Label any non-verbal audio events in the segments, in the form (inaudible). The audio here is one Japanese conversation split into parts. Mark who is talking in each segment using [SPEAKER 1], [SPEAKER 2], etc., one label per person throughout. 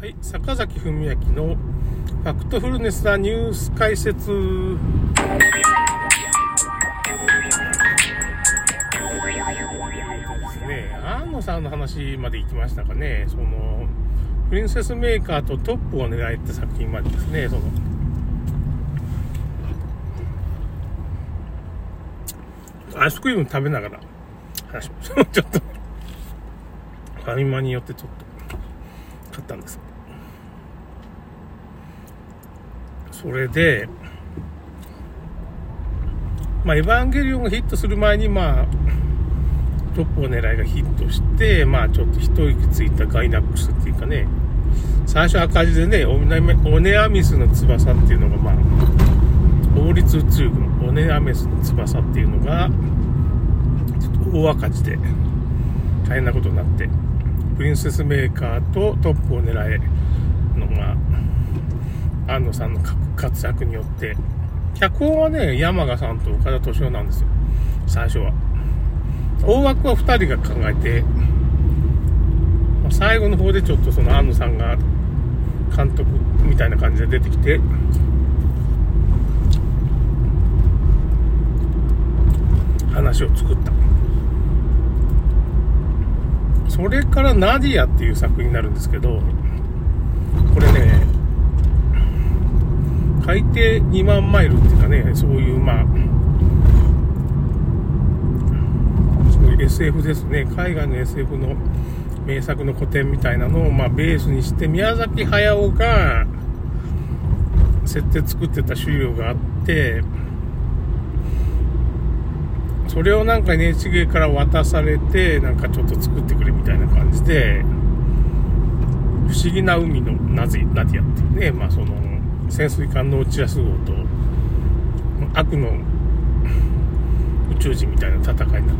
[SPEAKER 1] はい、坂崎文明のファクトフルネスなニュース解説。ですね、安野さんの話まで行きましたかね、その、プリンセスメーカーとトップを狙えって作品までですね、その、アイスクリーム食べながら話しました。(laughs) ちょっと、ファミマによってちょっと買ったんです。それで、まあ、エヴァンゲリオンがヒットする前に、まあ、トップを狙いがヒットして、まあ、ちょっと一息ついたガイナックスっていうかね、最初赤字でね、オネアミスの翼っていうのが、まあ、法律宇宙軍、オネアミスの翼っていうのが、ちょっと大赤字で、大変なことになって、プリンセスメーカーとトップを狙えのが、安野さんの活躍によって、脚本はね、山賀さんと岡田敏夫なんですよ。最初は。大枠は2人が考えて、最後の方でちょっとその安野さんが監督みたいな感じで出てきて、話を作った。それからナディアっていう作品になるんですけど、これね、海底2万マイルっていうかね、そういうまあ、そうい SF ですね、海外の SF の名作の古典みたいなのをまあベースにして、宮崎駿が設定作ってた資料があって、それをなんか NHK から渡されて、なんかちょっと作ってくれみたいな感じで、不思議な海のナディアっていうね、まあその、潜水艦のチラス号と、悪の宇宙人みたいな戦いになる。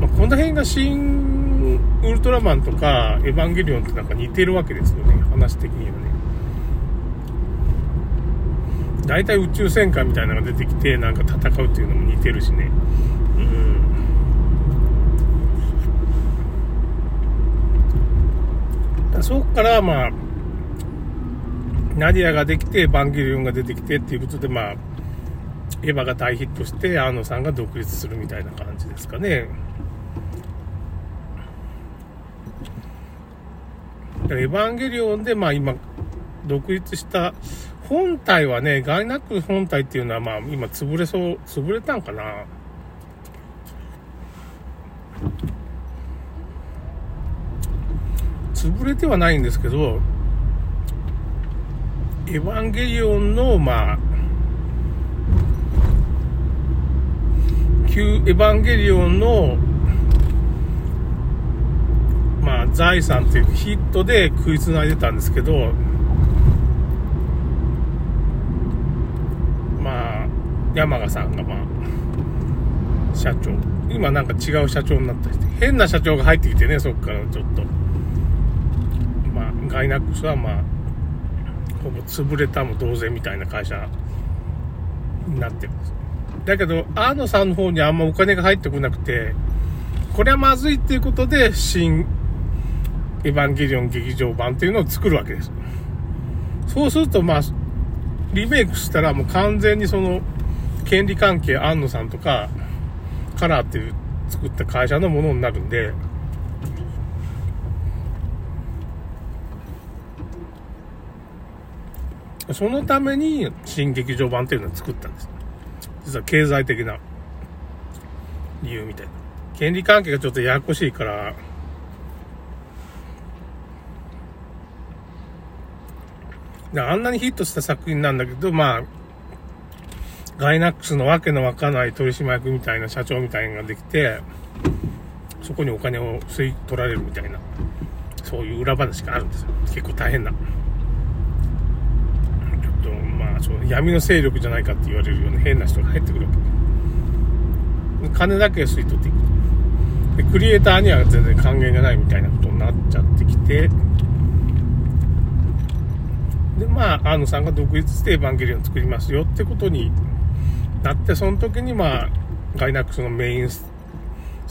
[SPEAKER 1] まあ、この辺が新ウルトラマンとかエヴァンゲリオンってなんか似てるわけですよね、話的にはね。大体宇宙戦艦みたいなのが出てきて、なんか戦うっていうのも似てるしね。うん。そこからまあ、ナディアができて、バンゲリオンが出てきてっていうことで、まあ、エヴァが大ヒットして、アーノさんが独立するみたいな感じですかね。エヴァンゲリオンで、まあ今、独立した本体はね、ガイナック本体っていうのはまあ今潰れそう、潰れたんかな潰れてはないんですけど、エヴァンゲリオンの、まあ、旧エヴァンゲリオンの、まあ、財産っていうヒットで食いつないでたんですけど、まあ、山賀さんがまあ、社長。今なんか違う社長になったりして、変な社長が入ってきてね、そっからちょっと。まあ、ガイナックスはまあ、ほぼ潰れたも同然みたいな会社になってるんです。だけど、アーノさんの方にあんまお金が入ってこなくて、これはまずいっていうことで、新エヴァンゲリオン劇場版っていうのを作るわけです。そうすると、まあ、リメイクしたらもう完全にその、権利関係、安野さんとか、カラーっていう作った会社のものになるんで、そのために新劇場版っていうのを作ったんです。実は経済的な理由みたいな。権利関係がちょっとややこしいから、あんなにヒットした作品なんだけど、まあ、ガイナックスのわけのわかない取締役みたいな社長みたいなのができて、そこにお金を吸い取られるみたいな、そういう裏話があるんですよ。結構大変な。そう闇の勢力じゃないかって言われるような変な人が入ってくるわけ。で金だけ吸い取っていくでクリエイターには全然還元がないみたいなことになっちゃってきて。でまあアーノさんが独立してエヴァンゲリオン作りますよってことになってその時にまあガイナックスのメインス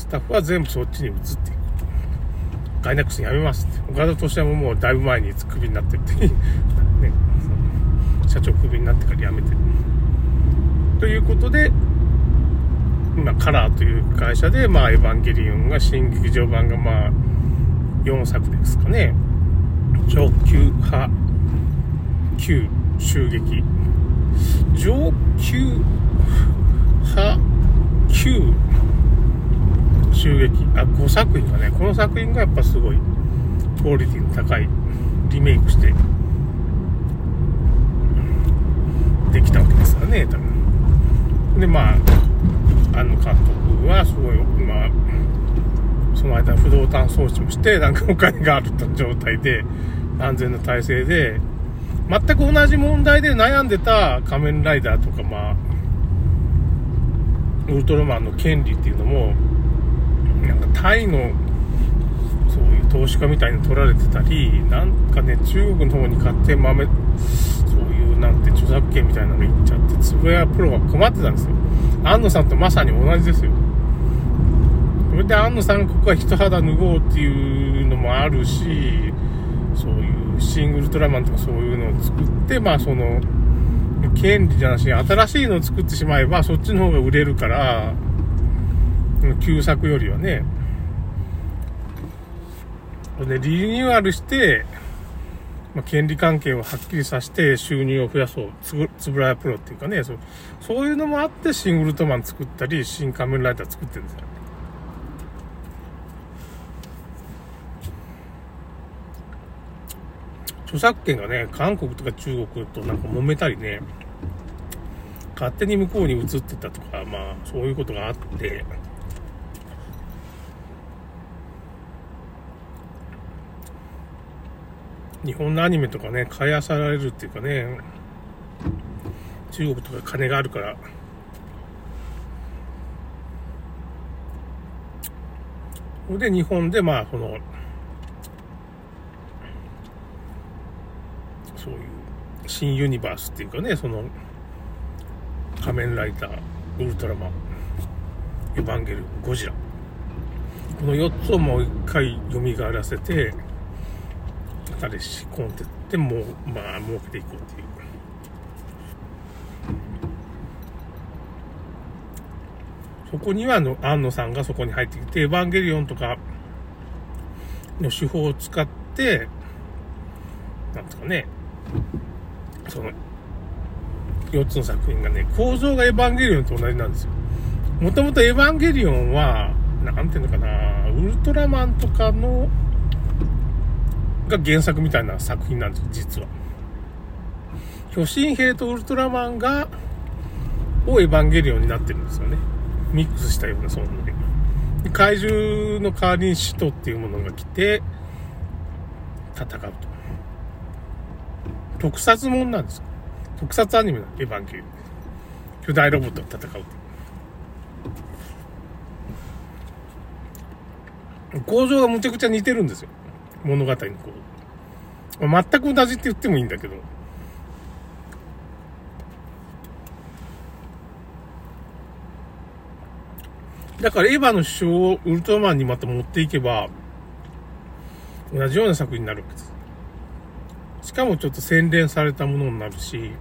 [SPEAKER 1] タッフは全部そっちに移っていくガイナックスやめますって。岡田敏夫ももうだいぶ前にクビになってるって (laughs) ね、社長クビになってから辞めて。ということで、まあ、カラーという会社で、まあ、エヴァンゲリオンが新劇場版が、まあ、4作ですかね。上級派、旧襲撃。上級派、旧襲撃。あ、5作品かね。この作品がやっぱすごい、クオリティの高いリメイクして、できたわけですからね、多分。で、まあ、あの監督はすごい、まあ、その間不動産装置もして、なんかお金がある状態で、安全な体制で、全く同じ問題で悩んでた仮面ライダーとか、まあ、ウルトラマンの権利っていうのも、なんかタイの、投資家みたいに取られてたり、なんかね、中国の方に勝手豆、そういうなんて著作権みたいなの言っちゃって、つぶやプロが困ってたんですよ。安野さんとまさに同じですよ。それで安野さんここは一肌脱ごうっていうのもあるし、そういうシングルトラマンとかそういうのを作って、まあその、権利じゃなし、新しいのを作ってしまえば、そっちの方が売れるから、旧作よりはね。で、リニューアルして、まあ、権利関係をはっきりさせて収入を増やそう。つぶ、らやプロっていうかね、そう、そういうのもあってシングルトマン作ったり、新仮面ライダー作ってるんですよ。著作権がね、韓国とか中国となんか揉めたりね、勝手に向こうに移ってたとか、まあ、そういうことがあって、日本のアニメとかね、買い漁られるっていうかね、中国とか金があるから、それで日本でまあ、その、そういう新ユニバースっていうかね、その、仮面ライダー、ウルトラマン、エヴァンゲル、ゴジラ。この4つをもう一回蘇らせて、彼氏コンテってもう、まあ、儲けていこうっていう。そこには、あの、安野さんがそこに入ってきて、エヴァンゲリオンとかの手法を使って、なんですかね、その、4つの作品がね、構造がエヴァンゲリオンと同じなんですよ。もともとエヴァンゲリオンは、なんていうのかな、ウルトラマンとかの、が原作みたいな作品なんですよ、実は。巨神兵とウルトラマンが、をエヴァンゲリオンになってるんですよね。ミックスしたような、そのね。怪獣の代わりに使徒っていうものが来て、戦うと。特撮もんなんですよ。特撮アニメのエヴァンゲリオン。巨大ロボットと戦うと。構造がむちゃくちゃ似てるんですよ。物語のこう。全く同じって言ってもいいんだけど。だからエヴァの主張をウルトラマンにまた持っていけば、同じような作品になるわけです。しかもちょっと洗練されたものになるし、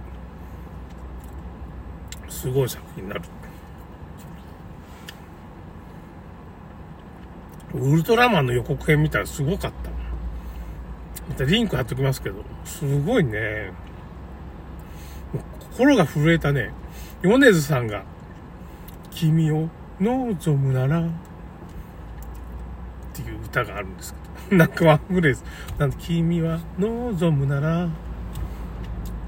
[SPEAKER 1] すごい作品になる。ウルトラマンの予告編見たらすごかった。またリンク貼っときますけど、すごいね。心が震えたね。米津さんが、君を望むなら、っていう歌があるんですけど、(laughs) なんかワンフレーズ。なん君は望むなら、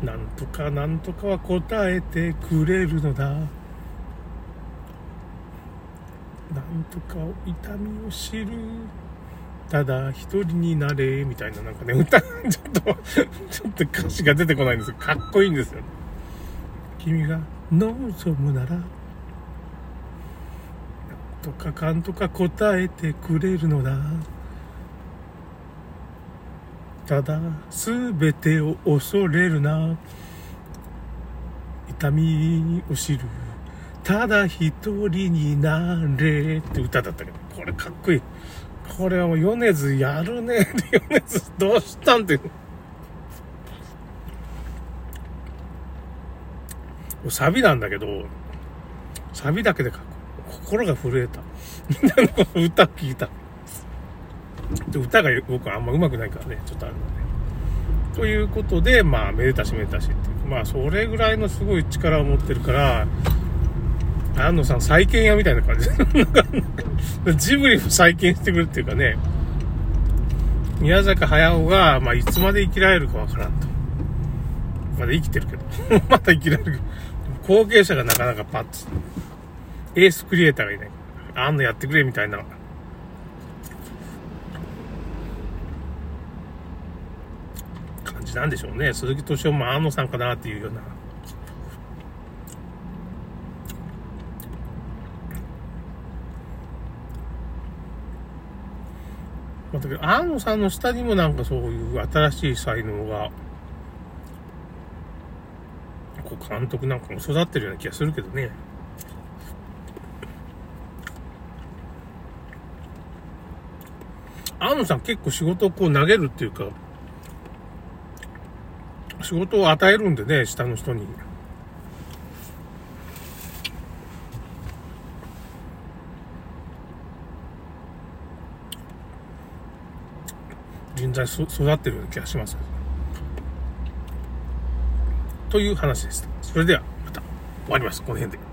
[SPEAKER 1] なんとかなんとかは答えてくれるのだ。なんとかを痛みを知る。ただ一人になれ、みたいななんかね、(laughs) 歌、ちょっと、ちょっと歌詞が出てこないんですけど、かっこいいんですよ。君が望むなら、なんとかかんとか答えてくれるのだ。ただ、すべてを恐れるな。痛みを知る。ただ一人になれって歌だったけど、これかっこいい。これはもう米津やるね。(laughs) 米津どうしたんって。サビなんだけど、サビだけで心が震えた。みんなの歌聞いた。で歌が僕はあんま上手くないからね、ちょっとあるので。ということで、まあ、めでたしめでたしっていう。まあ、それぐらいのすごい力を持ってるから、安野さん再建屋みたいな感じ。(laughs) ジブリも再建してくるっていうかね、宮坂駿が、まあ、いつまで生きられるかわからんと。まだ生きてるけど。(laughs) まだ生きられる。後継者がなかなかパッツ。エースクリエイターがいない。あんのやってくれみたいな。感じなんでしょうね。鈴木敏夫も安野さんかなっていうような。まあ、だけど、安野さんの下にもなんかそういう新しい才能が、こう監督なんかも育ってるような気がするけどね。安野さん結構仕事をこう投げるっていうか、仕事を与えるんでね、下の人に。人材育ってるような気がします。という話でした。それではまた終わります。この辺で。